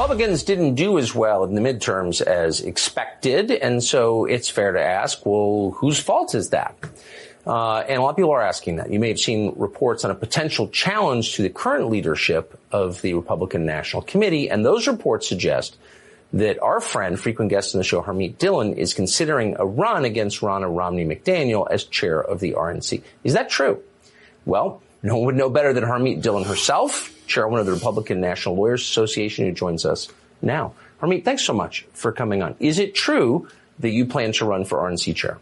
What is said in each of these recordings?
Republicans didn't do as well in the midterms as expected, and so it's fair to ask, well, whose fault is that? Uh, and a lot of people are asking that. You may have seen reports on a potential challenge to the current leadership of the Republican National Committee, and those reports suggest that our friend, frequent guest on the show, Harmeet Dhillon, is considering a run against Ronna Romney McDaniel as chair of the RNC. Is that true? Well, no one would know better than Harmeet Dhillon herself, chairwoman of the Republican National Lawyers Association, who joins us now. Harmeet, thanks so much for coming on. Is it true that you plan to run for RNC chair?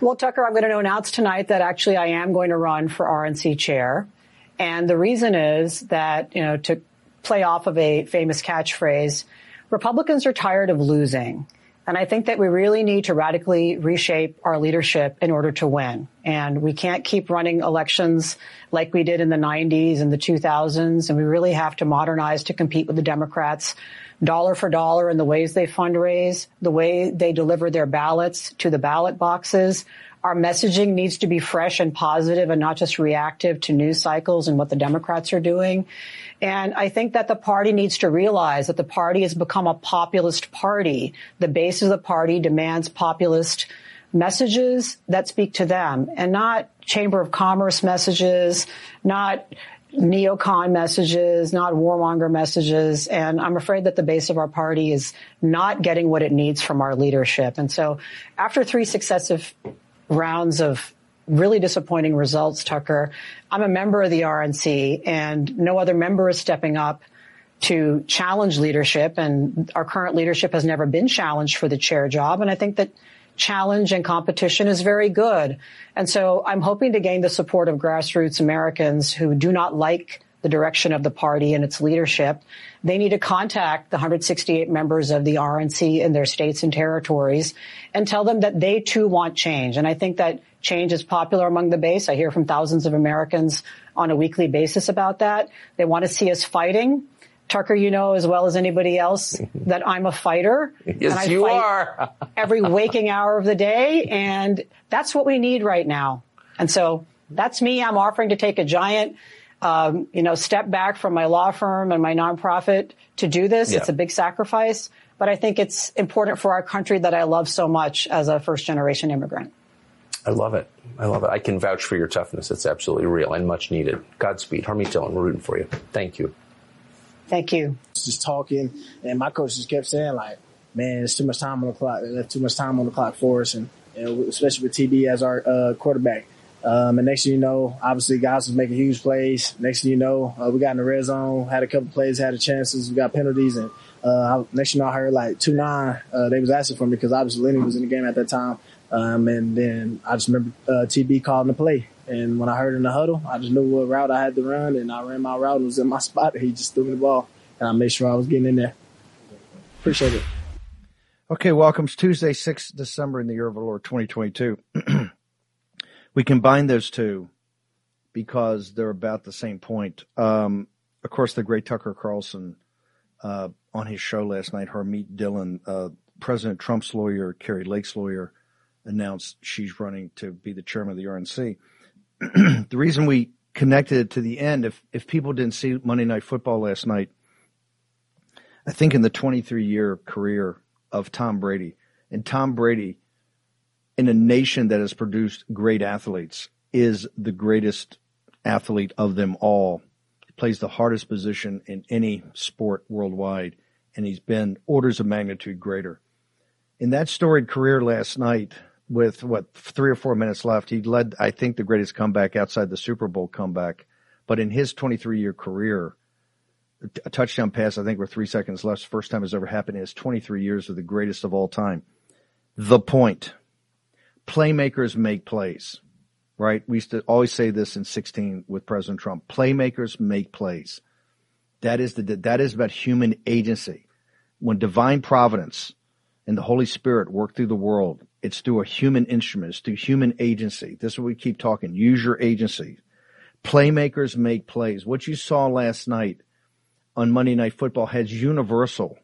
Well, Tucker, I'm going to announce tonight that actually I am going to run for RNC chair. And the reason is that, you know, to play off of a famous catchphrase, Republicans are tired of losing. And I think that we really need to radically reshape our leadership in order to win. And we can't keep running elections like we did in the 90s and the 2000s. And we really have to modernize to compete with the Democrats dollar for dollar in the ways they fundraise, the way they deliver their ballots to the ballot boxes. Our messaging needs to be fresh and positive and not just reactive to news cycles and what the Democrats are doing. And I think that the party needs to realize that the party has become a populist party. The base of the party demands populist messages that speak to them and not Chamber of Commerce messages, not neocon messages, not warmonger messages. And I'm afraid that the base of our party is not getting what it needs from our leadership. And so after three successive rounds of really disappointing results, Tucker. I'm a member of the RNC and no other member is stepping up to challenge leadership and our current leadership has never been challenged for the chair job. And I think that challenge and competition is very good. And so I'm hoping to gain the support of grassroots Americans who do not like the direction of the party and its leadership. They need to contact the 168 members of the RNC in their states and territories and tell them that they too want change. And I think that change is popular among the base. I hear from thousands of Americans on a weekly basis about that. They want to see us fighting. Tucker, you know as well as anybody else that I'm a fighter. Yes, and I you are. every waking hour of the day. And that's what we need right now. And so that's me. I'm offering to take a giant, um, you know, step back from my law firm and my nonprofit to do this. Yeah. It's a big sacrifice, but I think it's important for our country that I love so much as a first generation immigrant. I love it. I love it. I can vouch for your toughness. It's absolutely real and much needed. Godspeed. Harmeet Dhillon, we're rooting for you. Thank you. Thank you. Just talking, and my coach just kept saying, like, man, it's too much time on the clock. There's too much time on the clock for us, and you know, especially with TB as our uh, quarterback. Um, and next thing you know, obviously guys was making huge plays. Next thing you know, uh, we got in the red zone, had a couple plays, had a chances, we got penalties, and uh, next thing you know, I heard like two nine. Uh, they was asking for me because obviously Lenny was in the game at that time. Um, and then I just remember uh, TB calling the play. And when I heard in the huddle, I just knew what route I had to run, and I ran my route and was in my spot. He just threw me the ball, and I made sure I was getting in there. Appreciate it. Okay, welcome. It's Tuesday, 6th December in the year of our Lord 2022. we combine those two because they're about the same point. Um, of course, the great Tucker Carlson uh, on his show last night, Harmeet Dhillon, uh, President Trump's lawyer, Kari Lake's lawyer, announced she's running to be the chairman of the RNC. the reason we connected it to the end, if if people didn't see Monday Night Football last night, I think in the 23 year career of Tom Brady, and Tom Brady, in a nation that has produced great athletes, is the greatest athlete of them all. He plays the hardest position in any sport worldwide, and he's been orders of magnitude greater. In that storied career last night, with what three or four minutes left. He led, I think, the greatest comeback outside the Super Bowl comeback. But in his 23 year career, a touchdown pass, I think, with three seconds left, first time has ever happened in his 23 years of the greatest of all time. The point. Playmakers make plays, right? We used to always say this in 16 with President Trump. Playmakers make plays. That is the, that is about human agency. When divine providence and the Holy Spirit work through the world, it's through a human instrument. It's through human agency. This is what we keep talking. Use your agency. Playmakers make plays. What you saw last night on Monday Night Football has universal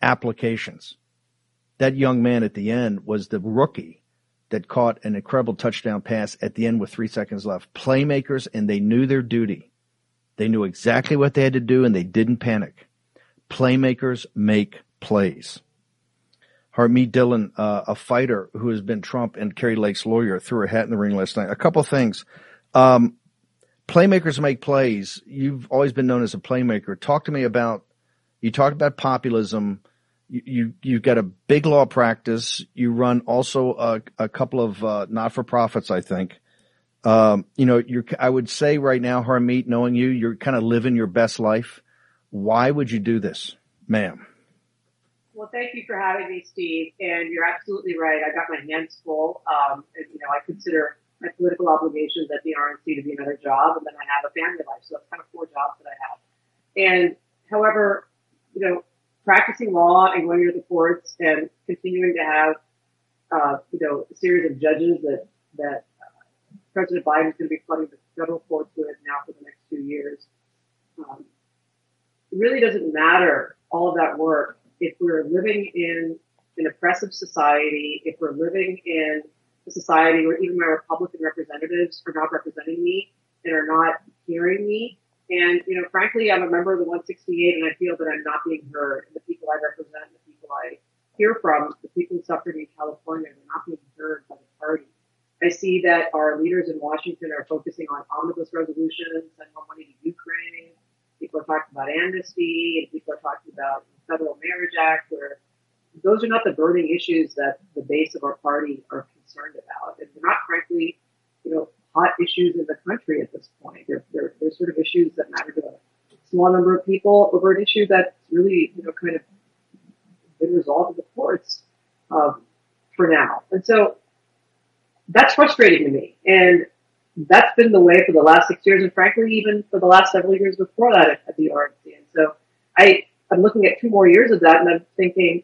applications. That young man at the end was the rookie that caught an incredible touchdown pass at the end with three seconds left. Playmakers, and they knew their duty. They knew exactly what they had to do, and they didn't panic. Playmakers make plays. Harmeet Dhillon, uh, a fighter who has been Trump and Kari Lake's lawyer, threw her hat in the ring last night. A couple things. Um, playmakers make plays. You've always been known as a playmaker. Talk to me about, you talked about populism. You, you, you've got a big law practice. You run also a, a couple of, uh, not-for-profits, I think. Um, you know, you're, I would say right now, Harmeet, knowing you, you're kind of living your best life. Why would you do this, ma'am? Well, thank you for having me, Steve. And you're absolutely right. I got my hands full. Um, and, you know, I consider my political obligations at the RNC to be another job, and then I have a family life, so that's kind of four jobs that I have. And however, you know, practicing law and going to the courts and continuing to have, uh, you know, a series of judges that that uh, President Biden is going to be flooding the federal courts with now for the next two years. Um, it really doesn't matter all of that work if we're living in an oppressive society, if we're living in a society where even my Republican representatives are not representing me and are not hearing me. And, you know, frankly, I'm a member of the 168 and I feel that I'm not being heard. And the people I represent, the people I hear from, the people who suffered in California, they're not being heard by the party. I see that our leaders in Washington are focusing on omnibus resolutions, and more money to Ukraine. People are talking about amnesty, and people are talking about the Federal Marriage Act, where those are not the burning issues that the base of our party are concerned about. And they're not, frankly, you know, hot issues in the country at this point. They're, they're, they're sort of issues that matter to a small number of people over an issue that's really, you know, kind of been resolved in the courts um, for now. And so that's frustrating to me. And that's been the way for the last six years, and frankly, even for the last several years before that at, the RNC. And so I, I'm looking at two more years of that, and I'm thinking,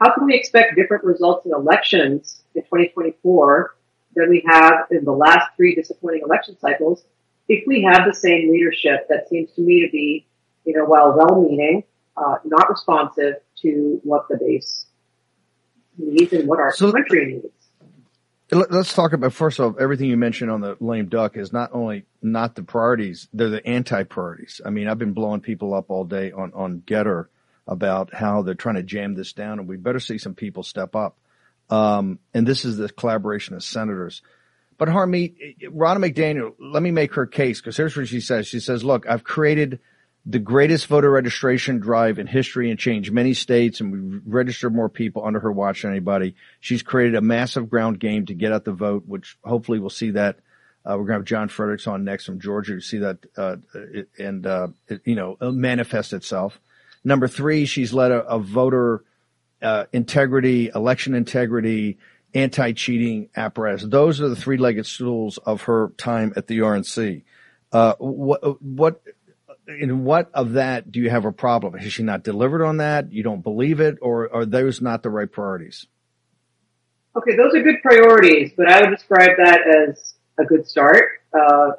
how can we expect different results in elections in 2024 than we have in the last three disappointing election cycles if we have the same leadership that seems to me to be, you know, while well-meaning, uh, not responsive to what the base needs and what our so, country needs. Let's talk about first of all, everything you mentioned on the lame duck is not only not the priorities, they're the anti priorities. I mean, I've been blowing people up all day on, on Gettr about how they're trying to jam this down and we better see some people step up. Um, and this is the collaboration of senators. But Harmeet, Ronna McDaniel, let me make her case because here's what she says. She says, look, I've created the greatest voter registration drive in history and changed many states and we've registered more people under her watch than anybody. She's created a massive ground game to get out the vote, which hopefully we'll see that. Uh, we're going to have John Fredericks on next from Georgia to see that, uh, and, uh, it, you know, manifest itself. Number three, she's led a, a voter uh, integrity, election integrity, anti-cheating apparatus. Those are the three-legged stools of her time at the RNC. Uh, what, what, in what of that do you have a problem? Has she not delivered on that? You don't believe it, or are those not the right priorities? Okay, those are good priorities, but I would describe that as a good start, uh,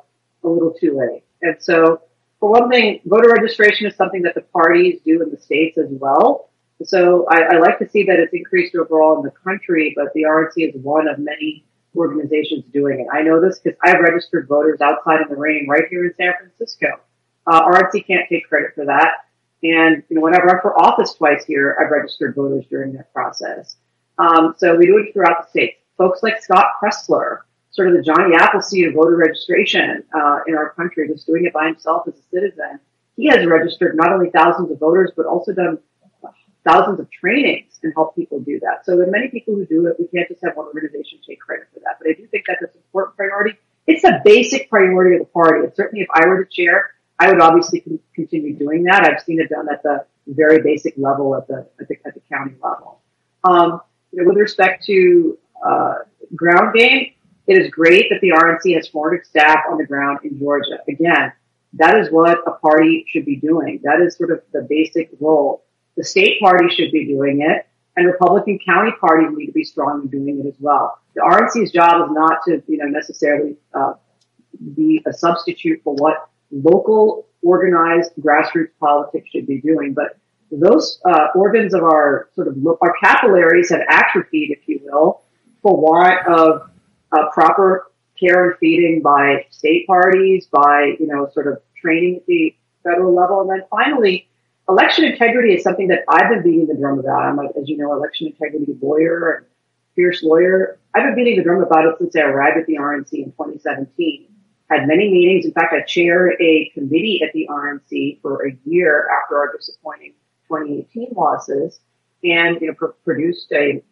a little too late. And so for one thing, voter registration is something that the parties do in the states as well. So I, I, like to see that it's increased overall in the country, but the RNC is one of many organizations doing it. I know this because I've registered voters outside in the rain right here in San Francisco. Uh, RNC can't take credit for that. And, you know, when I run for office twice here, I've registered voters during that process. Um, so we do it throughout the state. Folks like Scott Presler, sort of the Johnny Appleseed of voter registration uh, in our country, just doing it by himself as a citizen. He has registered not only thousands of voters, but also done thousands of trainings and help people do that. So there are many people who do it. We can't just have one organization take credit for that. But I do think that's an important priority. It's a basic priority of the party. And certainly if I were the chair, I would obviously continue doing that. I've seen it done at the very basic level at the, at the, at the county level. Um, you know, with respect to, uh, ground game, it is great that the RNC has 400 staff on the ground in Georgia. Again, that is what a party should be doing. That is sort of the basic role. The state party should be doing it, and Republican county parties need to be strongly doing it as well. The RNC's job is not to, you know, necessarily uh, be a substitute for what local organized grassroots politics should be doing, but those uh, organs of our sort of our capillaries have atrophied, if you will, for want of uh, proper care and feeding by state parties, by you know sort of training at the federal level, and then finally, election integrity is something that I've been beating the drum about. I'm, a, as you know, election integrity lawyer and fierce lawyer. I've been beating the drum about it since I arrived at the RNC in 2017 had many meetings. In fact, I chaired a committee at the RNC for a year after our disappointing 2018 losses and, you know, pr- produced a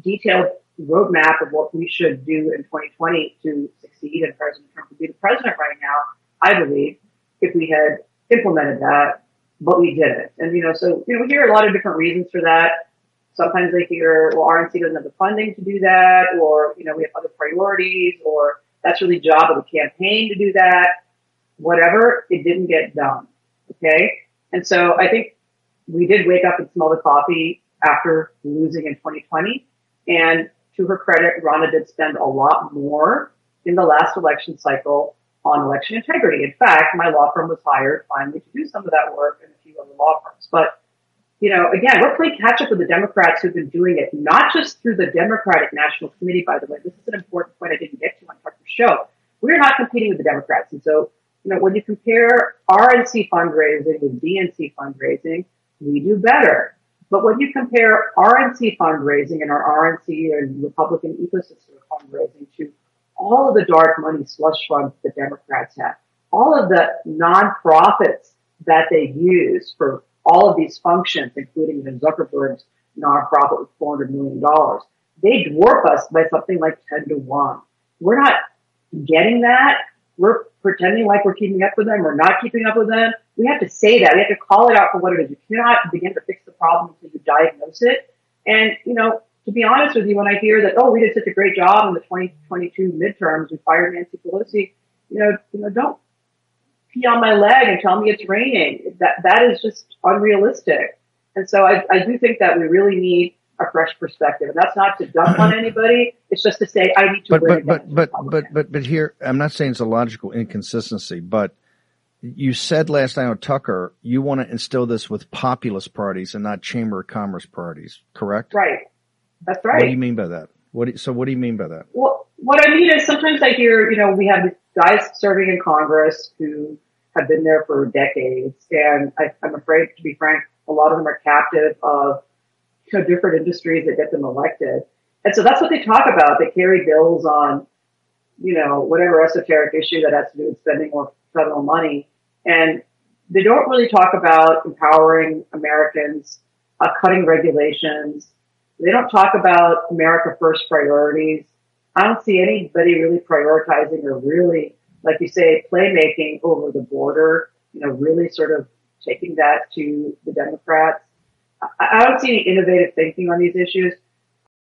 detailed roadmap of what we should do in 2020 to succeed and President Trump would be the president right now, I believe, if we had implemented that, but we didn't. And, you know, so, you know, we hear a lot of different reasons for that. Sometimes they hear, well, RNC doesn't have the funding to do that, or, you know, we have other priorities, or that's really job of the campaign to do that. Whatever, it didn't get done. Okay. And so I think we did wake up and smell the coffee after losing in 2020. And to her credit, Ronna did spend a lot more in the last election cycle on election integrity. In fact, my law firm was hired finally to do some of that work and a few other law firms. But you know, again, we're playing catch up with the Democrats who've been doing it, not just through the Democratic National Committee, by the way. This is an important point I didn't get to on Tucker's show. We're not competing with the Democrats. And so, you know, when you compare RNC fundraising with DNC fundraising, we do better. But when you compare RNC fundraising and our RNC and Republican ecosystem fundraising to all of the dark money slush funds the Democrats have, all of the nonprofits that they use for all of these functions, including even Zuckerberg's nonprofit with $400 million, they dwarf us by something like 10 to 1. We're not getting that. We're pretending like we're keeping up with them. We're not keeping up with them. We have to say that. We have to call it out for what it is. You cannot begin to fix the problem until you diagnose it. And, you know, to be honest with you, when I hear that, oh, we did such a great job in the 2022 midterms, we fired Nancy Pelosi, you know, you know, don't pee on my leg and tell me it's raining. That, that is just unrealistic. And so I, I do think that we really need a fresh perspective. And that's not to dump on anybody. It's just to say I need to. But but but but, but but but here, I'm not saying it's a logical inconsistency, but you said last night on Tucker you want to instill this with populist parties and not chamber of commerce parties, correct? Right. That's right. What do you mean by that? What do, so what do you mean by that? Well, what I mean is sometimes I hear, you know, we have guys serving in Congress who have been there for decades. And I, I'm afraid, to be frank, a lot of them are captive of you know, different industries that get them elected. And so that's what they talk about. They carry bills on, you know, whatever esoteric issue that has to do with spending more federal money. And they don't really talk about empowering Americans, uh, cutting regulations. They don't talk about America first priorities. I don't see anybody really prioritizing or really like you say, playmaking over the border, you know, really sort of taking that to the Democrats. I, don't see any innovative thinking on these issues.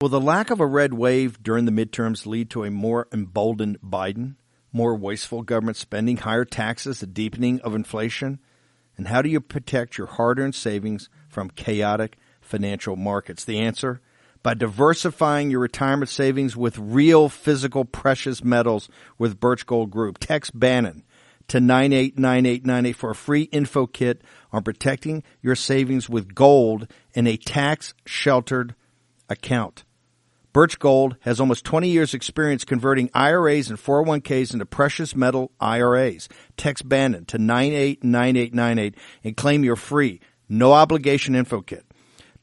Will the lack of a red wave during the midterms lead to a more emboldened Biden, more wasteful government spending, higher taxes, a deepening of inflation? And how do you protect your hard earned savings from chaotic financial markets? The answer by diversifying your retirement savings with real physical precious metals with Birch Gold Group. Text Bannon to 989898 for a free info kit on protecting your savings with gold in a tax sheltered account. Birch Gold has almost 20 years experience converting IRAs and 401ks into precious metal IRAs. Text Bannon to 989898 and claim your free, no obligation info kit.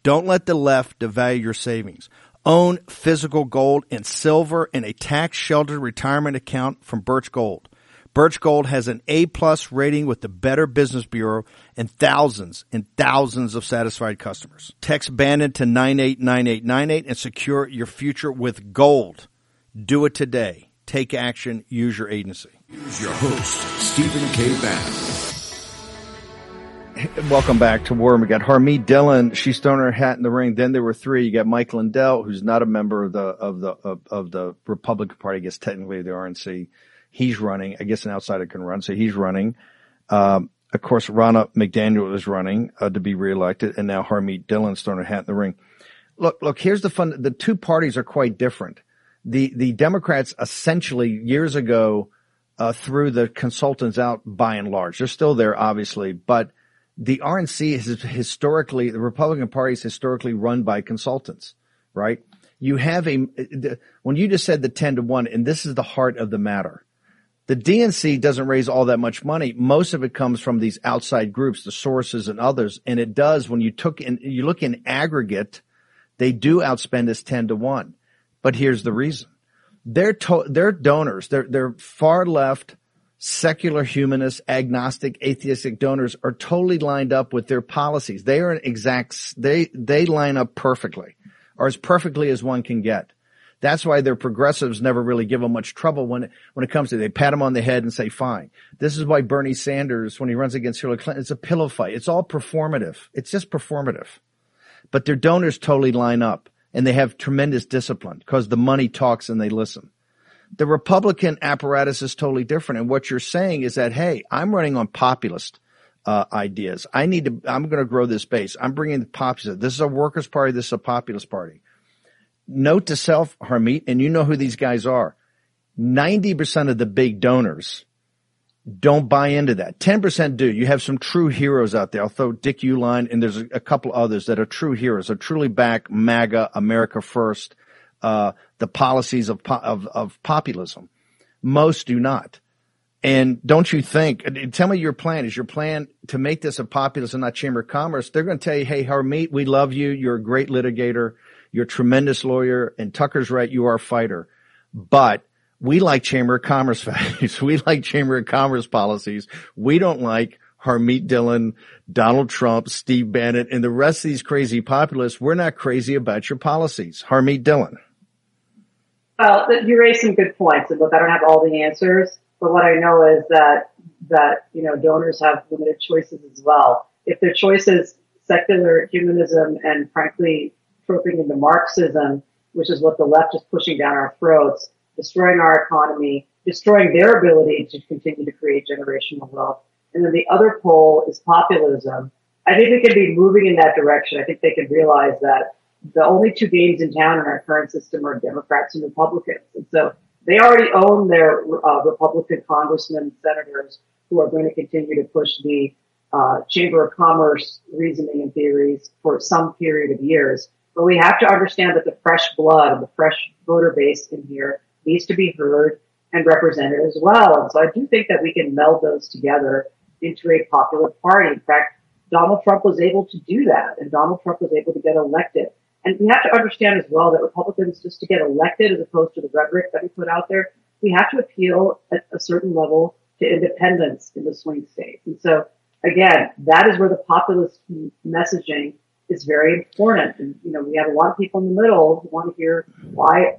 Don't let the left devalue your savings. Own physical gold and silver in a tax sheltered retirement account from Birch Gold. Birch Gold has an A plus rating with the Better Business Bureau and thousands and thousands of satisfied customers. Text Bannon to 989898 and secure your future with gold. Do it today. Take action. Use your agency. Here's your host, Stephen K. Bannon. Welcome back to War. We got Harmeet Dhillon. She's thrown her hat in the ring. Then there were three. You got Mike Lindell, who's not a member of the of the of, of the Republican Party. I guess technically the RNC. He's running. I guess an outsider can run, so he's running. Um, of course, Ronna McDaniel is running uh, to be reelected, and now Harmeet Dhillon's thrown her hat in the ring. Look, look. Here's the fun. The two parties are quite different. The the Democrats essentially years ago uh, threw the consultants out by and large. They're still there, obviously, but the RNC is historically the Republican Party is historically run by consultants, right? You have a when you just said the ten to one, and this is the heart of the matter the DNC doesn't raise all that much money. Most of it comes from these outside groups, the sources and others. And it does when you took in, you look in aggregate, they do outspend us 10 to 1. But here's the reason. Their to, their donors, their, their far left, secular humanist, agnostic, atheistic donors are totally lined up with their policies. They are exact, they, they line up perfectly or as perfectly as one can get. That's why their progressives never really give them much trouble when, when it comes to, they pat them on the head and say, fine. This is why Bernie Sanders, when he runs against Hillary Clinton, it's a pillow fight. It's all performative. It's just performative. But their donors totally line up and they have tremendous discipline because the money talks and they listen. The Republican apparatus is totally different. And what you're saying is that, hey, I'm running on populist uh, ideas. I need to, I'm going to grow this base. I'm bringing the populist. This is a workers' party. This is a populist party note to self, Harmeet, and you know who these guys are. 90% of the big donors don't buy into that. 10% do. You have some true heroes out there. I'll throw Dick Uihlein and there's a couple others that are true heroes, are truly back MAGA, America first, uh, the policies of, of, of populism. Most do not. And don't you think, tell me your plan. Is your plan to make this a populist and not chamber of commerce? They're going to tell you, Hey, Harmeet, we love you. You're a great litigator. You're a tremendous lawyer and Tucker's right. You are a fighter, but we like Chamber of Commerce values. we like Chamber of Commerce policies. We don't like Harmeet Dhillon, Donald Trump, Steve Bannon, and the rest of these crazy populists. We're not crazy about your policies. Harmeet Dhillon. Well, you raised some good points, and look, I don't have all the answers, but what I know is that that you know donors have limited choices as well. If their choice is secular humanism and frankly troping into Marxism, which is what the left is pushing down our throats, destroying our economy, destroying their ability to continue to create generational wealth. And then the other pole is populism. I think we can be moving in that direction. I think they can realize that the only two games in town in our current system are Democrats and Republicans. And so they already own their uh, Republican congressmen and senators who are going to continue to push the uh, Chamber of Commerce reasoning and theories for some period of years. But we have to understand that the fresh blood, and the fresh voter base in here needs to be heard and represented as well. And so I do think that we can meld those together into a popular party. In fact, Donald Trump was able to do that and Donald Trump was able to get elected. And we have to understand as well that Republicans, just to get elected as opposed to the rhetoric that we put out there, we have to appeal at a certain level to independence in the swing states. And so again, that is where the populist messaging is very important. And, you know, we have a lot of people in the middle who want to hear why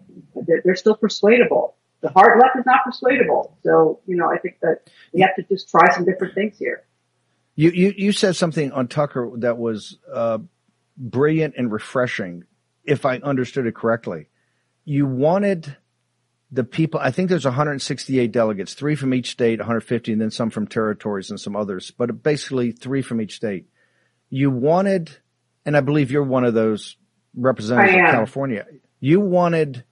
they're, they're still persuadable. The hard left is not persuadable. So, you know, I think that we have to just try some different things here. You, you, you said something on Tucker that was, uh, brilliant and refreshing, if I understood it correctly. You wanted the people, I think there's 168 delegates, three from each state, 150, and then some from territories and some others, but basically three from each state. You wanted and I believe you're one of those representatives of California. You wanted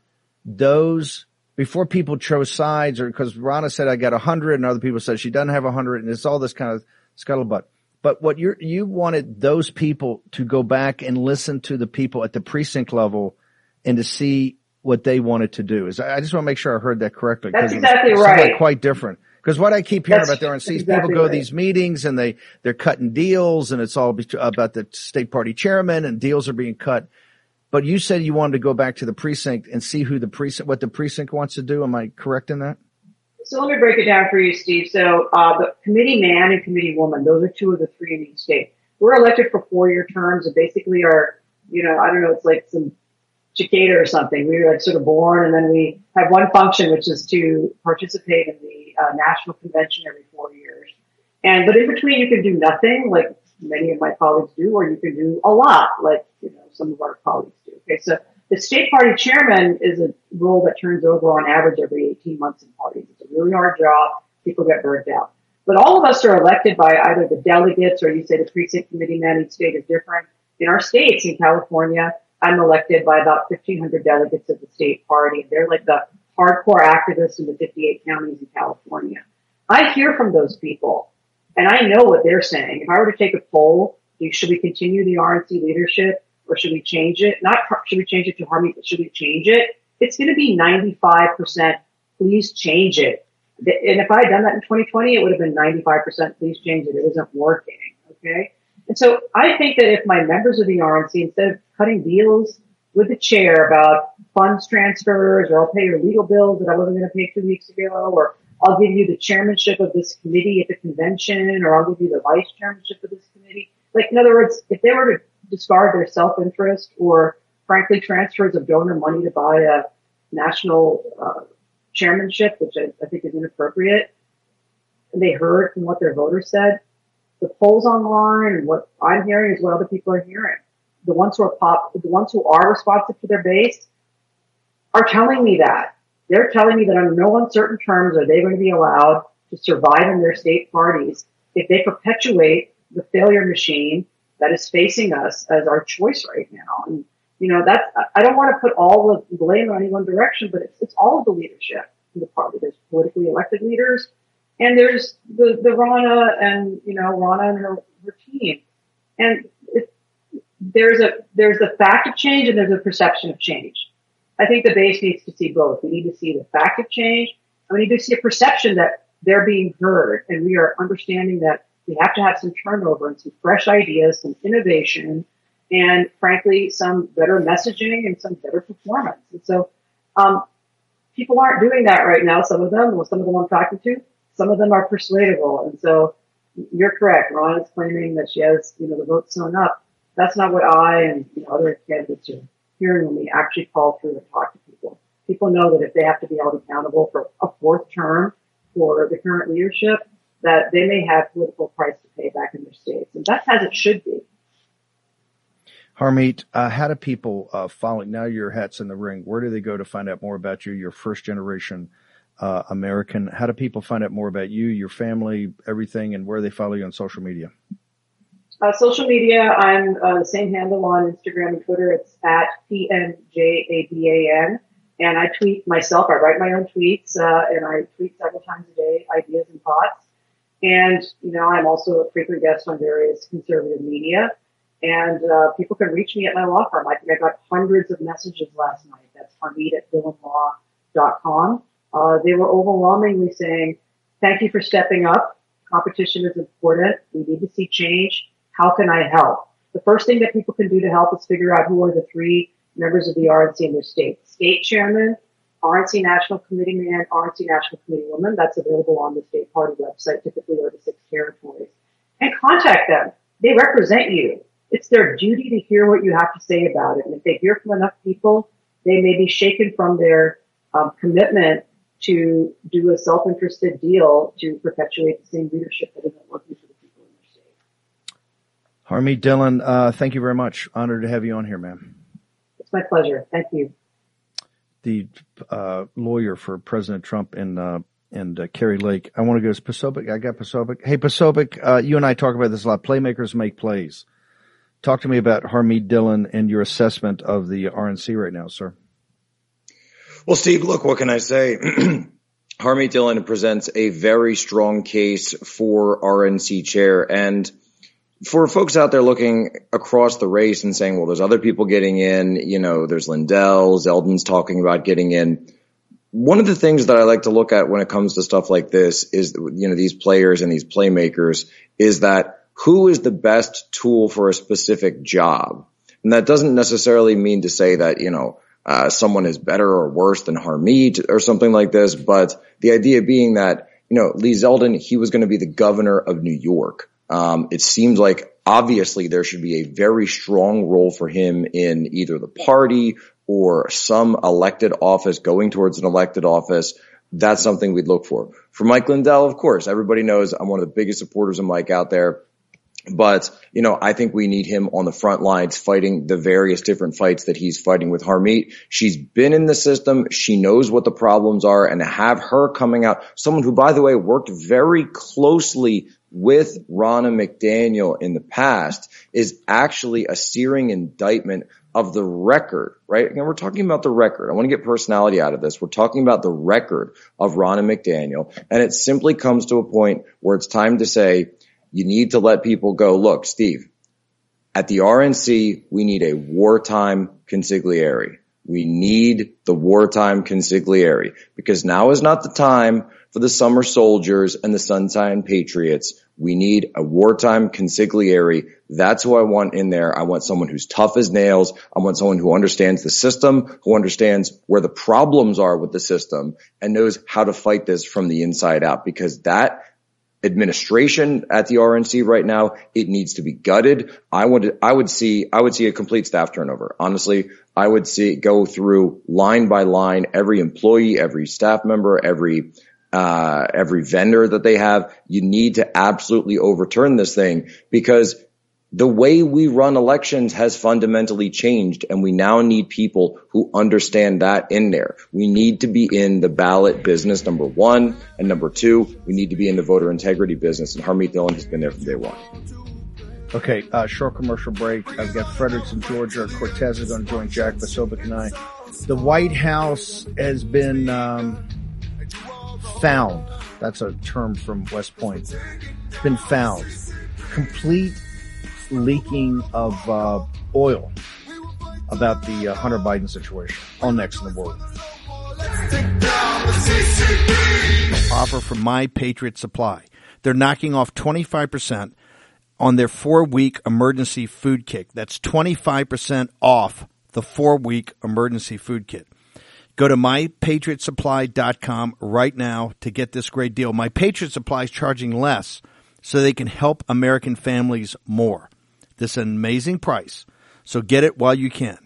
those before people chose sides or because Ronna said I got a hundred and other people said she doesn't have a hundred and it's all this kind of scuttlebutt. But what you you wanted those people to go back and listen to the people at the precinct level and to see what they wanted to do. Is I just want to make sure I heard that correctly. That's exactly right. Like quite different. Because what I keep hearing That's about the RNC is exactly people go right. to these meetings and they, they're cutting deals and it's all about the state party chairman and deals are being cut. But you said you wanted to go back to the precinct and see who the precinct, what the precinct wants to do. Am I correct in that? So let me break it down for you, Steve. So uh, the committee man and committee woman, those are two of the three in each state. We're elected for four-year terms and basically are, you know, I don't know, it's like some cicada or something. We were like sort of born and then we have one function, which is to participate in the uh, national convention every four years. And, but in between you can do nothing like many of my colleagues do, or you can do a lot like, you know, some of our colleagues do. Okay. So the state party chairman is a role that turns over on average every 18 months in parties. It's a really hard job. People get burnt out. But all of us are elected by either the delegates or you say the precinct committee man. Each state is different. In our states, in California, I'm elected by about 1,500 delegates of the state party. They're like the hardcore activists in the 58 counties in California. I hear from those people and I know what they're saying. If I were to take a poll, should we continue the RNC leadership? Or should we change it? Not should we change it to Harmeet, but should we change it? It's going to be 95%. Please change it. And if I had done that in 2020, it would have been 95%. Please change it. It isn't working. Okay. And so I think that if my members of the RNC, instead of cutting deals with the chair about funds transfers or I'll pay your legal bills that I wasn't going to pay two weeks ago or I'll give you the chairmanship of this committee at the convention or I'll give you the vice chairmanship of this committee. Like in other words, if they were to discard their self-interest or frankly transfers of donor money to buy a national uh, chairmanship, which I, I, think is inappropriate. And they heard from what their voters said. The polls online and what I'm hearing is what other people are hearing. The ones who are pop, the ones who are responsive to their base are telling me that. They're telling me that under no uncertain terms are they going to be allowed to survive in their state parties if they perpetuate the failure machine that is facing us as our choice right now. And, you know, that's, I don't want to put all the blame on any one direction, but it's, it's all of the leadership in the party. There's politically elected leaders and there's the, the Ronna and, you know, Ronna and her, her team. And it, there's a, there's the fact of change and there's a perception of change. I think the base needs to see both. We need to see the fact of change and we need to see a perception that they're being heard and we are understanding that we have to have some turnover and some fresh ideas, some innovation, and frankly, some better messaging and some better performance. And so, um, people aren't doing that right now. Some of them, well, some of them I'm talking to, some of them are persuadable. And so you're correct. Ron is claiming that she has, you know, the votes sewn up. That's not what I and you know, other candidates are hearing when we actually call through and talk to people. People know that if they have to be held accountable for a fourth term for the current leadership, that they may have political price to pay back in their states. And that's as it should be. Harmeet, uh, how do people uh, follow? Now your hat's in the ring. Where do they go to find out more about you? Your first generation uh, American. How do people find out more about you, your family, everything, and where they follow you on social media? Uh, social media, I'm uh, the same handle on Instagram and Twitter. It's at PNJABAN. And I tweet myself. I write my own tweets, uh, and I tweet several times a day, ideas and thoughts. And, you know, I'm also a frequent guest on various conservative media. And uh, people can reach me at my law firm. I think I got hundreds of messages last night. That's Harmeet at DhillonLaw.com. Uh, they were overwhelmingly saying, thank you for stepping up. Competition is important. We need to see change. How can I help? The first thing that people can do to help is figure out who are the three members of the RNC in their state. State chairman, RNC National Committee man, RNC National Committee woman. That's available on the state party website, typically over six territories. And contact them. They represent you. It's their duty to hear what you have to say about it. And if they hear from enough people, they may be shaken from their um, commitment to do a self-interested deal to perpetuate the same leadership that isn't working for the people in their state. Harmeet Dhillon, uh, thank you very much. Honored to have you on here, ma'am. It's my pleasure. Thank you the uh, lawyer for President Trump and uh, and uh, Kari Lake. I want to go to Posobiec. I got Posobiec. Hey, Posobiec, uh, you and I talk about this a lot. Playmakers make plays. Talk to me about Harmeet Dhillon and your assessment of the RNC right now, sir. Well, Steve, look, what can I say? Harmeet Dhillon presents a very strong case for RNC chair and – for folks out there looking across the race and saying, well, there's other people getting in, you know, there's Lindell, Zeldin's talking about getting in. One of the things that I like to look at when it comes to stuff like this is, you know, these players and these playmakers is that who is the best tool for a specific job? And that doesn't necessarily mean to say that, you know, uh, someone is better or worse than Harmeet or something like this. But the idea being that, you know, Lee Zeldin, he was going to be the governor of New York. Um, it seems like obviously there should be a very strong role for him in either the party or some elected office going towards an elected office. That's something we'd look for. For Mike Lindell, of course, everybody knows I'm one of the biggest supporters of Mike out there. But, you know, I think we need him on the front lines fighting the various different fights that he's fighting with Harmeet. She's been in the system. She knows what the problems are and to have her coming out, someone who, by the way, worked very closely with Ronna McDaniel in the past is actually a searing indictment of the record, right? And we're talking about the record. I want to get personality out of this. We're talking about the record of Ronna McDaniel. And it simply comes to a point where it's time to say, you need to let people go, look, Steve, at the RNC, we need a wartime consigliere. We need the wartime consigliere because now is not the time for the summer soldiers and the sunshine patriots. We need a wartime consigliere. That's who I want in there. I want someone who's tough as nails. I want someone who understands the system, who understands where the problems are with the system and knows how to fight this from the inside out because that administration at the RNC right now, it needs to be gutted. I would, I would see, I would see a complete staff turnover. Honestly, I would see go through line by line, every employee, every staff member, every, uh, every vendor that they have. You need to absolutely overturn this thing because the way we run elections has fundamentally changed and we now need people who understand that in there. We need to be in the ballot business, number one. And number two, we need to be in the voter integrity business. And Harmeet Dhillon has been there from day one. Okay, uh, short commercial break. I've got Fredericks in Georgia. Cortes is going to join Jack Posobiec and I. The White House has been um, found. That's a term from West Point. It's been found. Complete leaking of uh, oil about the uh, Hunter Biden situation. All next in the world. Offer from My Patriot Supply. They're knocking off 25% on their four week emergency food kit. That's 25% off the four week emergency food kit. Go to mypatriotsupply.com right now to get this great deal. My Patriot Supply is charging less so they can help American families more. This amazing price. So get it while you can.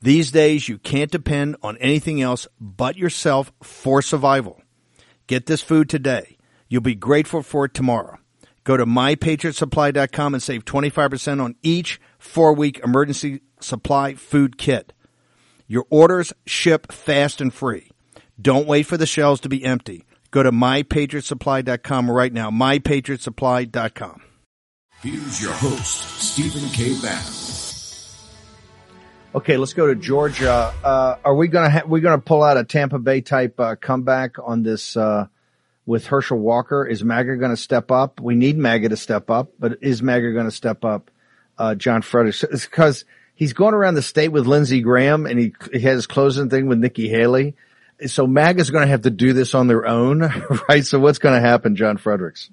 These days, you can't depend on anything else but yourself for survival. Get this food today. You'll be grateful for it tomorrow. Go to mypatriotsupply.com and save 25% on each four week emergency supply food kit. Your orders ship fast and free. Don't wait for the shelves to be empty. Go to mypatriotsupply.com right now. Mypatriotsupply.com. Here's your host, Stephen K. Bannon. Okay, let's go to Georgia. Uh, are we gonna ha- we gonna pull out a Tampa Bay type uh, comeback on this uh, with Herschel Walker? Is going to step up? We need MAGA to step up, but is going to step up? Uh, John Fredericks, because he's going around the state with Lindsey Graham, and he, he has closing thing with Nikki Haley. So MAGA is going to have to do this on their own, right? So what's going to happen, John Fredericks?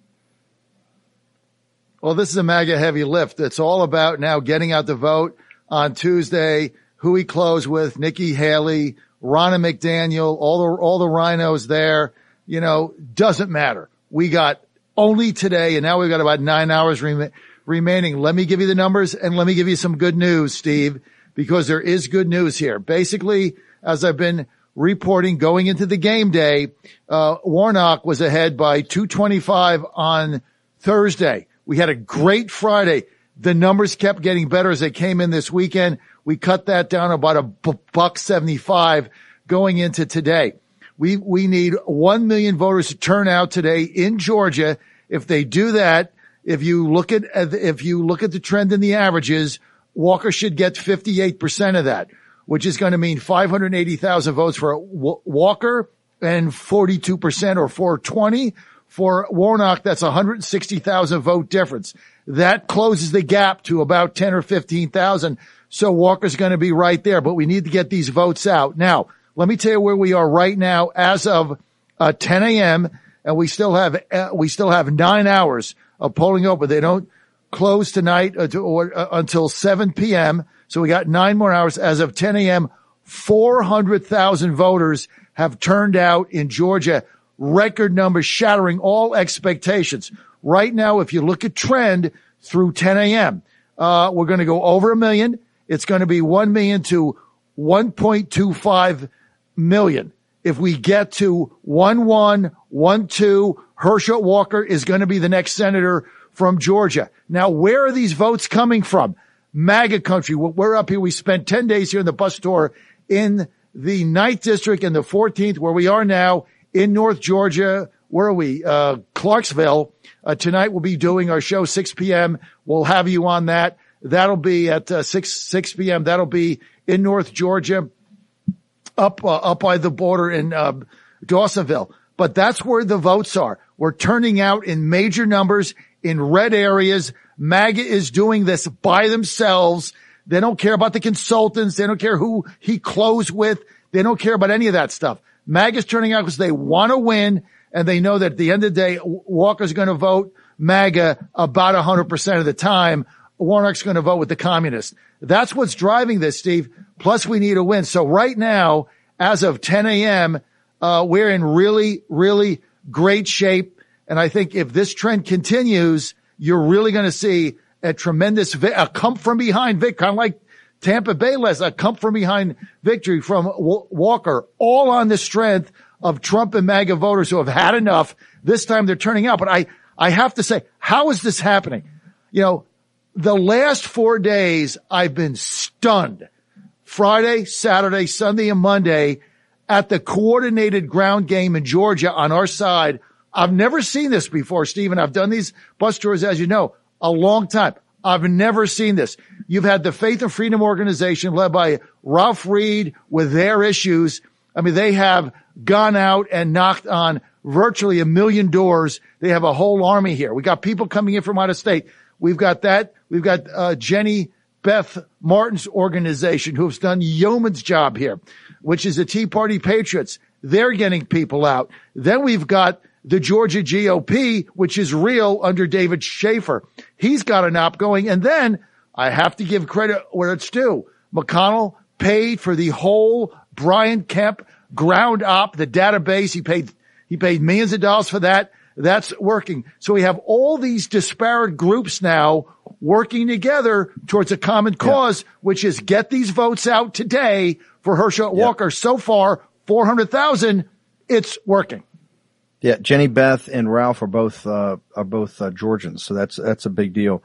Well, this is a MAGA heavy lift. It's all about now getting out the vote on Tuesday. Who he closed with, Nikki Haley, Ronna McDaniel, all the, all the RINOs there, you know, doesn't matter. We got only today and now we've got about nine hours rem- remaining. Let me give you the numbers and let me give you some good news, Steve, because there is good news here. Basically, as I've been reporting going into the game day, uh, Warnock was ahead by 225 on Thursday. We had a great Friday. The numbers kept getting better as they came in this weekend. We cut that down about a buck 75 going into today. We, we need 1 million voters to turn out today in Georgia. If they do that, if you look at, if you look at the trend in the averages, Walker should get 58% of that, which is going to mean 580,000 votes for Walker and 42% or 420 for Warnock. That's 160,000 vote difference. That closes the gap to about 10 or 15,000. So Walker's going to be right there, but we need to get these votes out. Now, let me tell you where we are right now as of uh, 10 a.m. and we still have, uh, we still have nine hours of polling open. They don't close tonight uh, to, or, uh, until 7 p.m. So we got nine more hours as of 10 a.m. 400,000 voters have turned out in Georgia. Record numbers shattering all expectations. Right now, if you look at trend through 10 a.m., uh, we're going to go over a million. It's going to be 1 million to 1.25 million. If we get to 1 1, 1 2, Herschel Walker is going to be the next senator from Georgia. Now, where are these votes coming from? MAGA country. We're up here. We spent 10 days here in the bus tour in the ninth district and the 14th where we are now in North Georgia. Where are we? Uh, Clarksville. Uh, tonight we'll be doing our show 6 p.m. We'll have you on that. That'll be at uh, 6, 6 p.m. That'll be in North Georgia up, uh, up by the border in, uh, Dawsonville. But that's where the votes are. We're turning out in major numbers in red areas. MAGA is doing this by themselves. They don't care about the consultants. They don't care who he closed with. They don't care about any of that stuff. MAGA's turning out because they want to win and they know that at the end of the day, Walker's going to vote MAGA about 100% of the time. Warnock's going to vote with the communists. That's what's driving this, Steve. Plus we need a win. So right now, as of 10 a.m., uh, we're in really, really great shape. And I think if this trend continues, you're really going to see a tremendous, vi- a come from behind victory, kind of like Tampa Bay last, a come from behind victory from Walker, all on the strength of Trump and MAGA voters who have had enough. This time they're turning out. But I, I have to say, how is this happening? You know, the last four days I've been stunned. Friday, Saturday, Sunday, and Monday at the coordinated ground game in Georgia on our side. I've never seen this before, Stephen. I've done these bus tours, as you know, a long time. I've never seen this. You've had the Faith and Freedom Organization led by Ralph Reed with their issues. I mean, they have gone out and knocked on virtually a million doors. They have a whole army here. We got people coming in from out of state. We've got that. We've got uh, Jenny Beth Martin's organization who's done yeoman's job here, which is the Tea Party Patriots. They're getting people out. Then we've got the Georgia GOP, which is real under David Shafer. He's got an op going. And then I have to give credit where it's due. McConnell paid for the whole Brian Kemp ground op, the database. He paid, he paid millions of dollars for that. That's working. So we have all these disparate groups now working together towards a common cause, yeah. which is get these votes out today for Herschel yeah. Walker. So far, 400,000. It's working. Yeah, Jenny Beth and Ralph are both uh, are both uh, Georgians, so that's that's a big deal.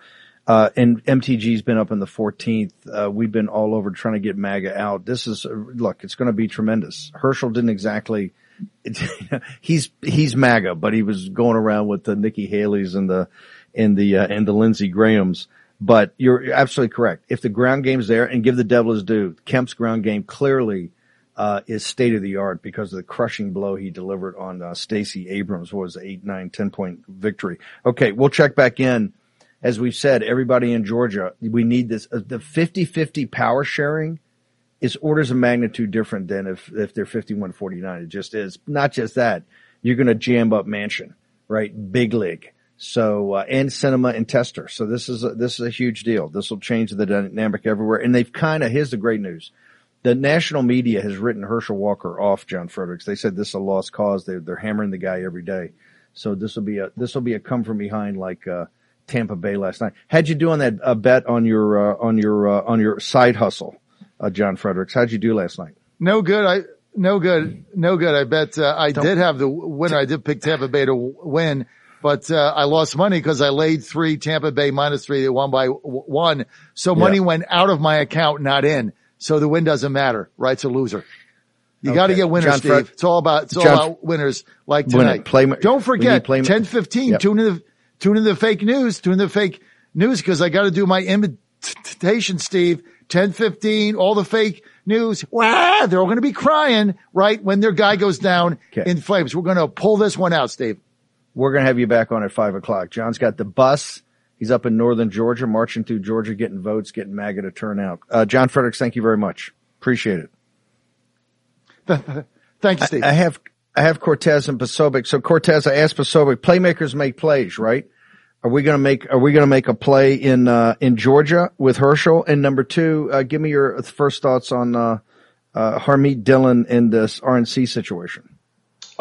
Uh, and MTG's been up in the 14th. Uh, we've been all over trying to get MAGA out. This is look, it's going to be tremendous. Herschel didn't exactly. he's he's MAGA, but he was going around with the Nikki Haley's and the and the uh, and the Lindsey Grahams. But you're absolutely correct. If the ground game's there, and give the devil his due, Kemp's ground game clearly uh, is state of the art because of the crushing blow he delivered on uh, Stacey Abrams was eight, nine, ten point victory. Okay, we'll check back in. As we've said, everybody in Georgia, we need this. Uh, the 50-50 power sharing is orders of magnitude different than if if they're 51-49. It just is. Not just that, you're going to jam up Manchin, right? Big league. So uh, and Sinema and Tester. So this is a, this is a huge deal. This will change the dynamic everywhere. And they've kind of here's the great news the national media has written Herschel Walker off John Fredericks. They said this is a lost cause. They, they're hammering the guy every day. So this will be a this will be a come from behind like uh, Tampa Bay last night. How'd you do on that uh, bet on your uh, on your uh, on your side hustle, uh, John Fredericks? How'd you do last night? No good. I no good. No good. I bet uh, I Don't, did have the winner. I did pick Tampa Bay to win, but I lost money because I laid three Tampa Bay minus three. They won by one, so money yeah. went out of my account, not in. So the win doesn't matter. Right's a loser. You okay. got to get winners, John Steve. Fred, it's all about it's John, all about winners like tonight. Play, Don't forget play, 10 15. Yep. Tune in the tune in the fake news. Tune in the fake news because I got to do my imitation Steve. 10 15. All the fake news. Wow, they're all going to be crying right when their guy goes down okay. in flames. We're going to pull this one out, Steve. We're going to have you back on at five o'clock. John's got the bus He's up in northern Georgia, marching through Georgia, getting votes, getting MAGA to turn out. Uh, John Fredericks, thank you very much. Appreciate it. Thank you, Steve. I, I, have I have Cortes and Posobiec. So Cortes, I asked Posobiec, playmakers make plays, right? Are we going to make Are we going to make a play in uh, in Georgia with Herschel? And number two, uh, give me your first thoughts on uh, uh, Harmeet Dhillon in this RNC situation?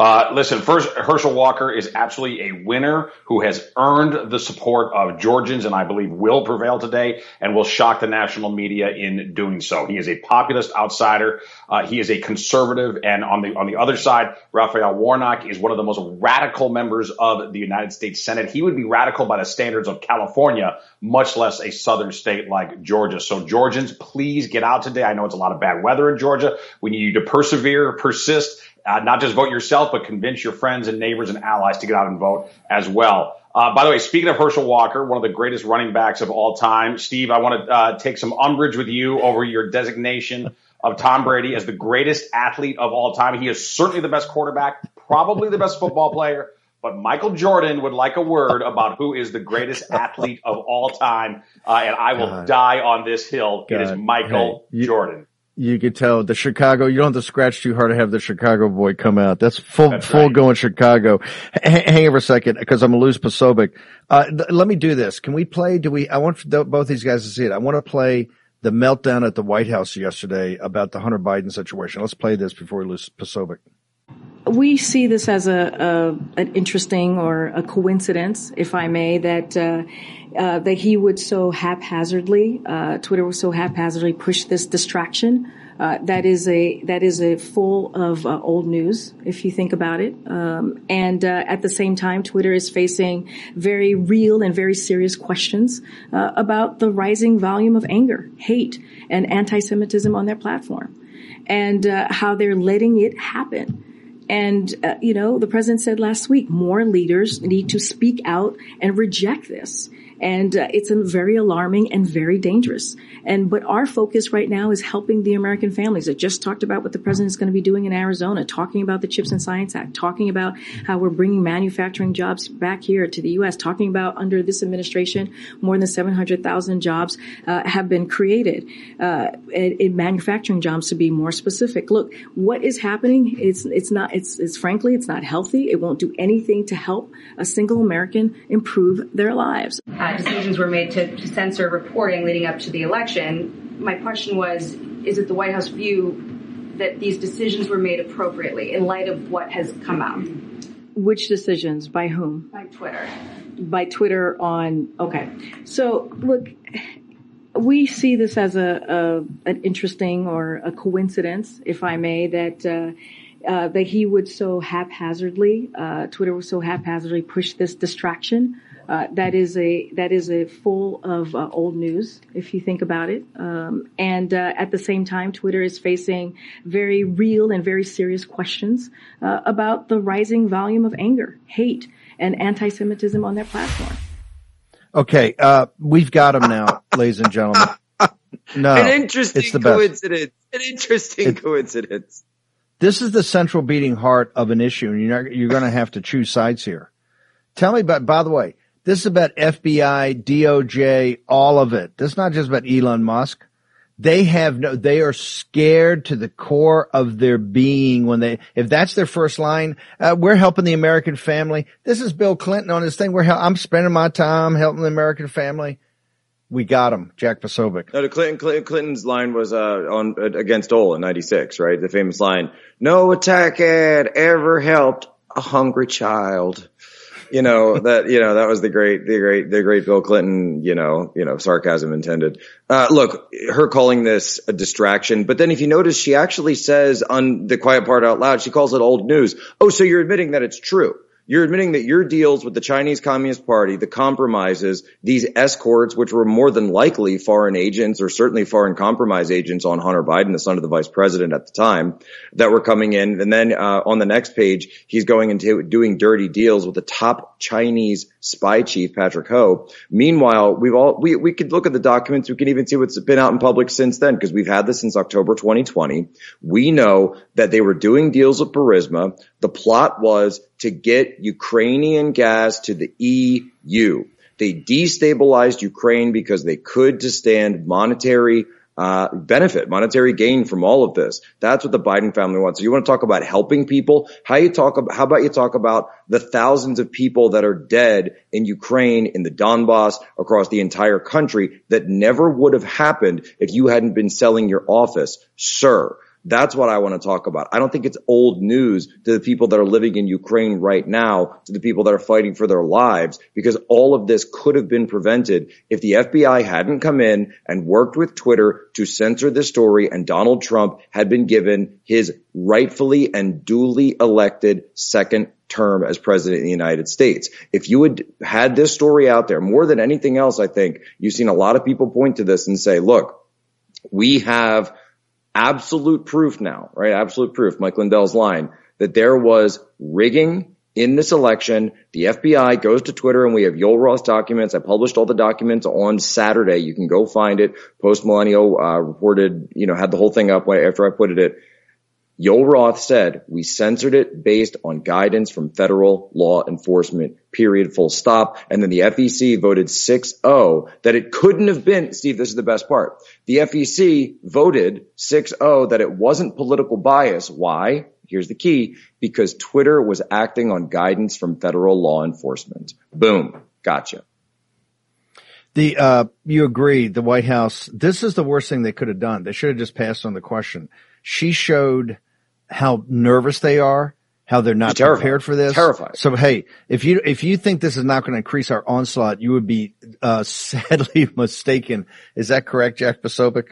Uh, listen, first, Herschel Walker is absolutely a winner who has earned the support of Georgians and I believe will prevail today and will shock the national media in doing so. He is a populist outsider. Uh, he is a conservative. And on the, on the other side, Raphael Warnock is one of the most radical members of the United States Senate. He would be radical by the standards of California, much less a southern state like Georgia. So Georgians, please get out today. I know it's a lot of bad weather in Georgia. We need you to persevere, persist uh, not just vote yourself, but convince your friends and neighbors and allies to get out and vote as well. Uh, by the way, speaking of Herschel Walker, one of the greatest running backs of all time, Steve, I want to uh, take some umbrage with you over your designation of Tom Brady as the greatest athlete of all time. He is certainly the best quarterback, probably the best football player, but Michael Jordan would like a word about who is the greatest athlete of all time, uh, and I will God. die on this hill. God. It is Michael hey, you, Jordan you could tell the Chicago. You don't have to scratch too hard to have the Chicago boy come out. That's full That's full right. going Chicago. H- hang over a second because I'm gonna lose Posobiec. Uh, th- let me do this. Can we play? Do we? I want both these guys to see it. I want to play the meltdown at the White House yesterday about the Hunter Biden situation. Let's play this before we lose Posobiec. We see this as a, a, an interesting or a coincidence, if I may, that. Uh, uh, that he would so haphazardly, uh, Twitter would so haphazardly push this distraction. Uh, that is a that is a full of uh, old news if you think about it. Um, and uh, at the same time, Twitter is facing very real and very serious questions uh, about the rising volume of anger, hate, and anti-Semitism on their platform, and how they're letting it happen. And, uh, you know, the president said last week, more leaders need to speak out and reject this. And uh, it's very alarming and very dangerous. And, but our focus right now is helping the American families. I just talked about what the president is going to be doing in Arizona, talking about the Chips and Science Act, talking about how we're bringing manufacturing jobs back here to the U.S., talking about under this administration, more than 700,000 jobs uh, have been created uh, in, in, manufacturing jobs to be more specific. Look, what is happening? It's, it's not, it's, it's frankly, it's not healthy. It won't do anything to help a single American improve their lives uh, decisions were made to, to censor reporting leading up to the election. My question was, is it the White House view that these decisions were made appropriately in light of what has come out? Which decisions? By whom? By Twitter. By Twitter on, okay. So look, we see this as a, a, an interesting or a coincidence, if I may, that uh, uh, that he would so haphazardly, uh, Twitter would so haphazardly push this distraction uh, that is a that is a full of uh, old news if you think about it. Um, and uh, at the same time, Twitter is facing very real and very serious questions uh, about the rising volume of anger, hate, and anti-Semitism on their platform. Okay, uh, we've got them now, ladies and gentlemen. No, an interesting coincidence. An interesting it, coincidence. This is the central beating heart of an issue, and you're not, you're going to have to choose sides here. Tell me about. By the way, this is about FBI, DOJ, all of it. This is not just about Elon Musk. They have no, they are scared to the core of their being when they, if that's their first line, uh, we're helping the American family. This is Bill Clinton on his thing. We're, I'm spending my time helping the American family. We got him, Jack Posobiec. No, Clinton, Clinton, Clinton's line was uh, on against Dole in '96, right? The famous line: "No attack ad ever helped a hungry child." You know that you know that was the great the great the great Bill Clinton you know you know sarcasm intended. Uh, look, her calling this a distraction, but then if you notice, she actually says on the quiet part out loud, she calls it old news. Oh, so you're admitting that it's true? You're admitting that your deals with the Chinese Communist Party, the compromises, these escorts, which were more than likely foreign agents or certainly foreign compromise agents on Hunter Biden, the son of the vice president at the time, that were coming in. And then uh, on the next page, he's going into doing dirty deals with the top Chinese spy chief, Patrick Ho. Meanwhile, we've all we we could look at the documents. We can even see what's been out in public since then because we've had this since October 2020. We know that they were doing deals with Burisma. The plot was to get Ukrainian gas to the EU. They destabilized Ukraine because they could to stand monetary uh, benefit, monetary gain from all of this. That's what the Biden family wants. So you want to talk about helping people? How you talk about, how about you talk about the thousands of people that are dead in Ukraine, in the Donbass, across the entire country that never would have happened if you hadn't been selling your office, sir. That's what I want to talk about. I don't think it's old news to the people that are living in Ukraine right now, to the people that are fighting for their lives, because all of this could have been prevented if the FBI hadn't come in and worked with Twitter to censor this story and Donald Trump had been given his rightfully and duly elected second term as president of the United States. If you had had this story out there more than anything else, I think you've seen a lot of people point to this and say, look, we have absolute proof now, right? Absolute proof, Mike Lindell's line, that there was rigging in this election. The FBI goes to Twitter and we have Yoel Roth documents. I published all the documents on Saturday. You can go find it. Post Millennial uh, reported, you know, had the whole thing up after I put it. Yoel Roth said we censored it based on guidance from federal law enforcement, period, full stop. And then the FEC voted 6-0 that it couldn't have been, Steve, this is the best part. The FEC voted 6-0 that it wasn't political bias. Why? Here's the key, because Twitter was acting on guidance from federal law enforcement. Boom. Gotcha. The uh, you agree the White House this is the worst thing they could have done. They should have just passed on the question. She showed how nervous they are, how they're not prepared for this. Terrified. So hey, if you if you think this is not going to increase our onslaught, you would be uh, sadly mistaken. Is that correct, Jack Posobiec?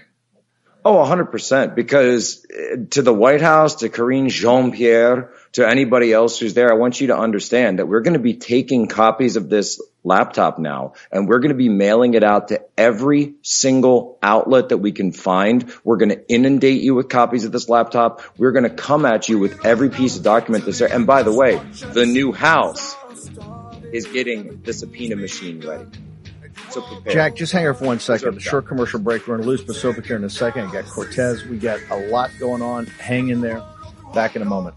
Oh, 100%. Because uh, to the White House, to Karine Jean Pierre, to anybody else who's there, I want you to understand that we're going to be taking copies of this laptop now and we're going to be mailing it out to every single outlet that we can find. We're going to inundate you with copies of this laptop. We're going to come at you with every piece of document that's there. And by the way, the new house is getting the subpoena machine ready. So. Jack, just hang here for one second. The short commercial break. We're going to lose Posobiec here in a second. We got Cortes. We got a lot going on. Hang in there. Back in a moment.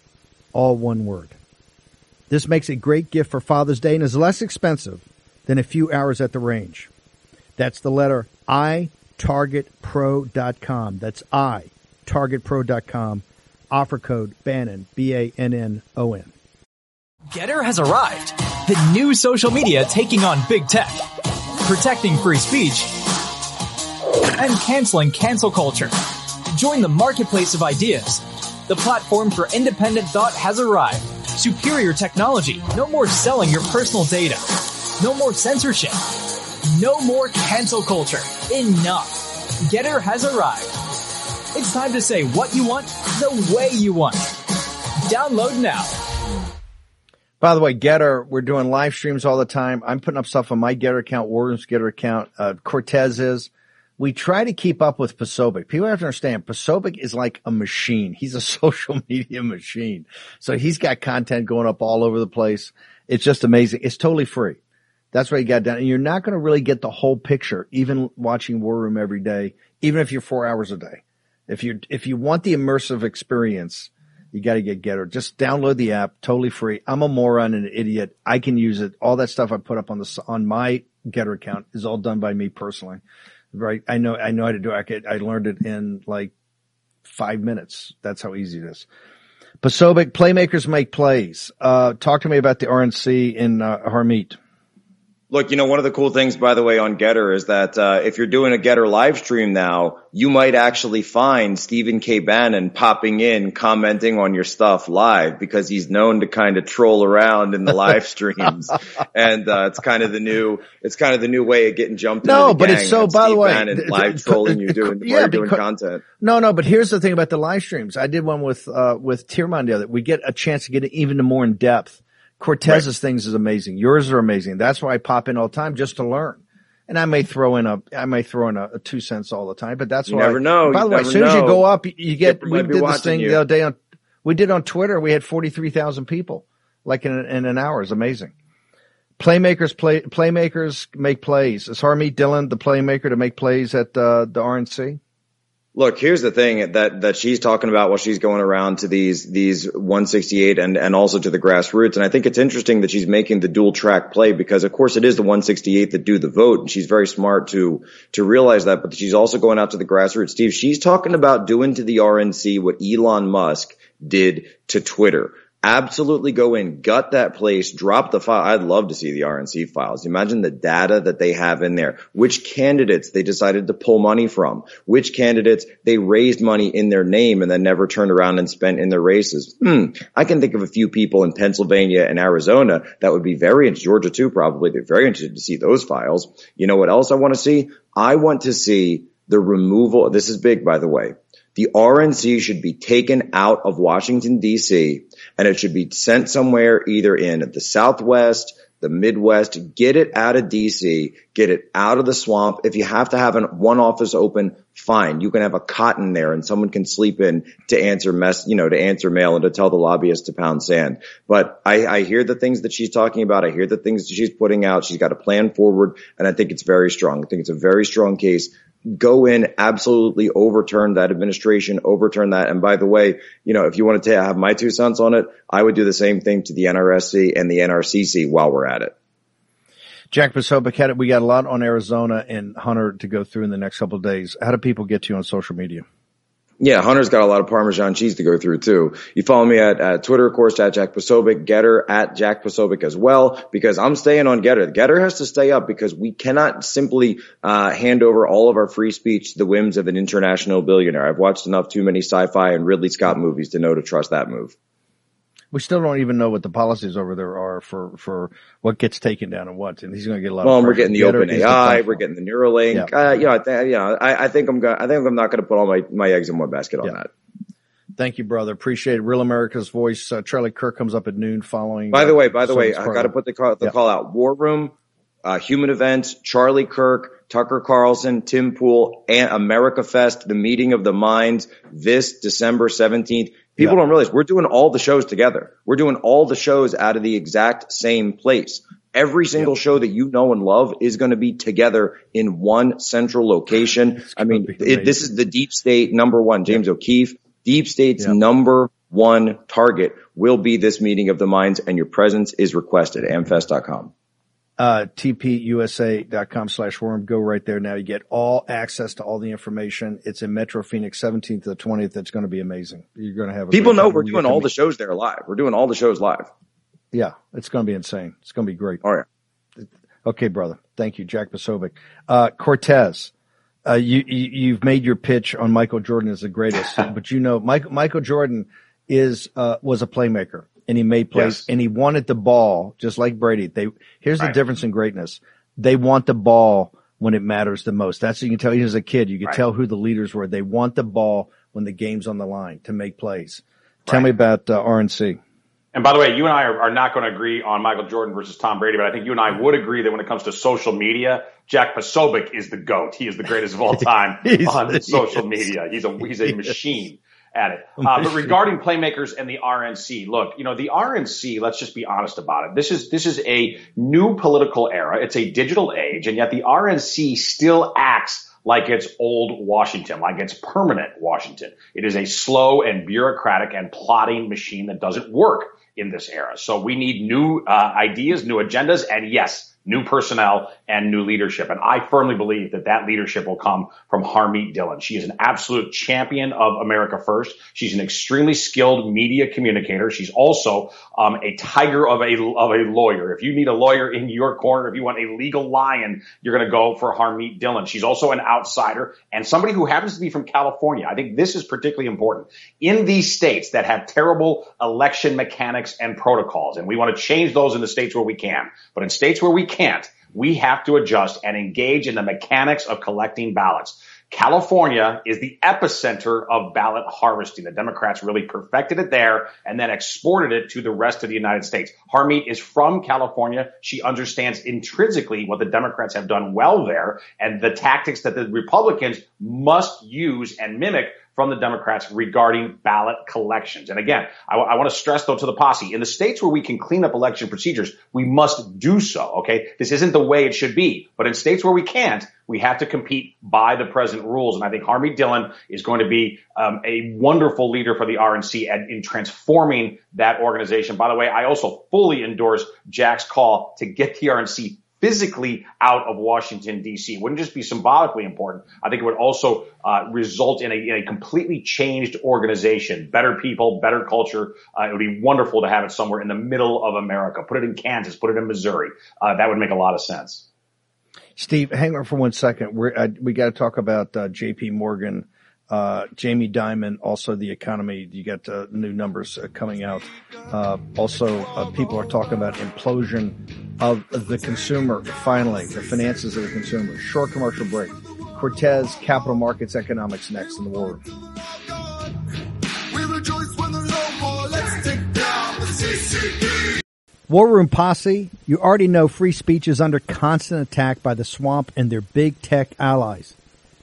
all one word. This makes a great gift for Father's Day and is less expensive than a few hours at the range. That's the letter I, targetpro.com. That's I, targetpro.com. Offer code BANNON, B-A-N-N-O-N. Getter has arrived. The new social media taking on big tech, protecting free speech, and canceling cancel culture. Join the marketplace of ideas. The platform for independent thought has arrived. Superior technology. No more selling your personal data. No more censorship. No more cancel culture. Enough. Getter has arrived. It's time to say what you want the way you want. Download now. By the way, Getter, we're doing live streams all the time. I'm putting up stuff on my Getter account, Warren's Getter account, uh, Cortes is. We try to keep up with Posobiec. People have to understand, Posobiec is like a machine. He's a social media machine. So he's got content going up all over the place. It's just amazing. It's totally free. That's what you got done. And you're not going to really get the whole picture, even watching War Room every day, even if you're four hours a day. If you if you want the immersive experience, you got to get Getter. Just download the app, totally free. I'm a moron and an idiot. I can use it. All that stuff I put up on the on my Getter account is all done by me personally. Right? I know I know how to do it. I, could, I learned it in like five minutes. That's how easy it is. Posobiec playmakers make plays. Uh, talk to me about the RNC in uh, Harmeet. Look, you know, one of the cool things, by the way, on Getter is that uh, if you're doing a Getter live stream now, you might actually find Stephen K. Bannon popping in, commenting on your stuff live because he's known to kind of troll around in the live streams, and uh, it's kind of the new, it's kind of the new way of getting jumped. No, the but it's so. By Steve the way, Bannon th- live th- trolling you doing yeah, you're doing because- content. No, no, but here's the thing about the live streams. I did one with uh with Tiermon the other. We get a chance to get even more in depth. Cortes's things is amazing. Yours are amazing. That's why I pop in all the time just to learn. And I may throw in a I may throw in a, a two cents all the time, but that's You why. never know. By the way, as soon as you go up, you- you get. People We did this thing you. the other day on. We did on Twitter. We had forty three thousand people, like in, in an hour. It's amazing. Playmakers play. Playmakers make plays. Is Harmeet Dhillon the playmaker to make plays at uh, the RNC? Look, here's the thing that that she's talking about while she's going around to these these 168 and and also to the grassroots. And I think it's interesting that she's making the dual track play because of course it is the 168 that do the vote, and she's very smart to to realize that. But she's also going out to the grassroots. Steve, she's talking about doing to the RNC what Elon Musk did to Twitter. Absolutely go in, gut that place, drop the file. I'd love to see the RNC files. Imagine the data that they have in there. Which candidates they decided to pull money from. Which candidates they raised money in their name and then never turned around and spent in their races. Hmm. I can think of a few people in Pennsylvania and Arizona that would be very interested, Georgia too probably, they're very interested to see those files. You know what else I want to see? I want to see the removal. This is big, by the way. The RNC should be taken out of Washington DC and it should be sent somewhere either in the Southwest, the Midwest, get it out of DC, get it out of the swamp. If you have to have an, one office open, fine. You can have a cotton there and someone can sleep in to answer mess, you know, to answer mail and to tell the lobbyists to pound sand. But I, I hear the things that she's talking about. I hear the things that she's putting out. She's got a plan forward and I think it's very strong. I think it's a very strong case go in, absolutely overturn that administration, overturn that. And by the way, you know, if you want to have my two cents on it, I would do the same thing to the NRSC and the NRCC while we're at it. Jack Posobiec. We got a lot on Arizona and Hunter to go through in the next couple of days. How do people get to you on social media? Yeah, Hunter's got a lot of Parmesan cheese to go through too. You follow me at, at Twitter, of course, at Jack Posobiec, Getter at Jack Posobiec as well, because I'm staying on Getter. Getter has to stay up because we cannot simply uh, hand over all of our free speech to the whims of an international billionaire. I've watched enough too many sci-fi and Ridley Scott movies to know to trust that move. We still don't even know what the policies over there are for, for what gets taken down and what. And he's going to get a lot Well, of we're getting the open AI, we're getting the Neuralink. Yeah. Uh, you know, I th- you know, I, I think I'm going. I think I'm not going to put all my my eggs in one basket on that. Thank you, brother. Appreciate it. Real America's Voice. Uh, Charlie Kirk comes up at noon following. By the uh, way, by the way, Sobeck's I got to put the call, the Yeah. call out. War Room, uh, Human Events, Charlie Kirk, Tucker Carlson, Tim Pool, and America Fest, the meeting of the minds this December 17th. People don't realize we're doing all the shows together. We're doing all the shows out of the exact same place. Every single show that you know and love is going to be together in one central location. I mean, it, this is the deep state number one, James O'Keefe. Deep state's number one target will be this meeting of the minds and your presence is requested. Amfest.com. uh, tpusa.com slash worm. Go right there now. You get all access to all the information. It's in Metro Phoenix, 17th to the 20th. It's going to be amazing. You're going to have a People know we're doing all meet- the shows there live. We're doing all the shows live. Yeah, it's going to be insane. It's going to be great. All right. Okay, brother. Thank you, Jack Posobiec. Uh, Cortes, uh, you, you, you've made your pitch on Michael Jordan as the greatest, but you know, Michael, Michael Jordan is, uh, was a playmaker and he made plays Yes. and he wanted the ball just like Brady. They, here's the difference in greatness. They want the ball when it matters the most. That's what you can tell you as a kid. You can Right. tell who the leaders were. They want the ball when the game's on the line to make plays. Tell me about uh, RNC. And by the way, you and I are, are not going to agree on Michael Jordan versus Tom Brady, but I think you and I would agree that when it comes to social media, Jack Posobiec is the goat. He is the greatest of all time on social media. He's a he's a machine at it. Uh, but regarding playmakers and the RNC, look, you know the RNC. Let's just be honest about it. This is this is a new political era. It's a digital age, and yet the RNC still acts like it's old Washington, like it's permanent Washington. It is a slow and bureaucratic and plotting machine that doesn't work in this era. So we need new uh, ideas, new agendas, and yes, new personnel and new leadership. And I firmly believe that that leadership will come from Harmeet Dhillon. She is an absolute champion of America First. She's an extremely skilled media communicator. She's also um, a tiger of a of a lawyer. If you need a lawyer in your corner, if you want a legal lion, you're going to go for Harmeet Dhillon. She's also an outsider and somebody who happens to be from California. I think this is particularly important in these states that have terrible election mechanics and protocols, and we want to change those in the states where we can. But in states where we can't, we have to adjust and engage in the mechanics of collecting ballots. California is the epicenter of ballot harvesting. The Democrats really perfected it there and then exported it to the rest of the United States. Harmeet is from California. She understands intrinsically what the Democrats have done well there and the tactics that the Republicans must use and mimic from the Democrats regarding ballot collections. And again, I, I want to stress though to the posse, in the states where we can clean up election procedures, we must do so. Okay. This isn't the way it should be, but in states where we can't, we have to compete by the present rules. And I think Harmeet Dhillon is going to be um, a wonderful leader for the RNC and in transforming that organization. By the way, I also fully endorse Jack's call to get the RNC physically out of Washington, D.C. It wouldn't just be symbolically important. I think it would also uh, result in a, in a, completely changed organization, better people, better culture. Uh, it would be wonderful to have it somewhere in the middle of America. Put it in Kansas, put it in Missouri. Uh, that would make a lot of sense. Steve, hang on for one second. We're, uh, we got to talk about uh, J.P. Morgan uh, Jamie Dimon, also the economy. You got uh, new numbers uh, coming out. Uh, also, uh, people are talking about implosion of the consumer. Finally, the finances of the consumer. Short commercial break. Cortes Capital Markets Economics next in the war room. War Room Posse, you already know free speech is under constant attack by the swamp and their big tech allies.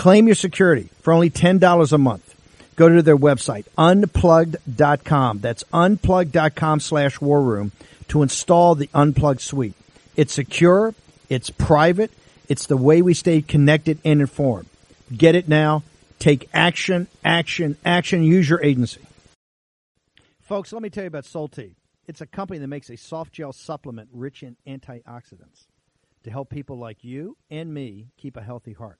Claim your security for only $10 a month. Go to their website, unplugged.com. That's unplugged.com slash war room to install the Unplugged suite. It's secure. It's private. It's the way we stay connected and informed. Get it now. Take action, action, action. Use your agency. Folks, let me tell you about Solti. It's a company that makes a soft gel supplement rich in antioxidants to help people like you and me keep a healthy heart.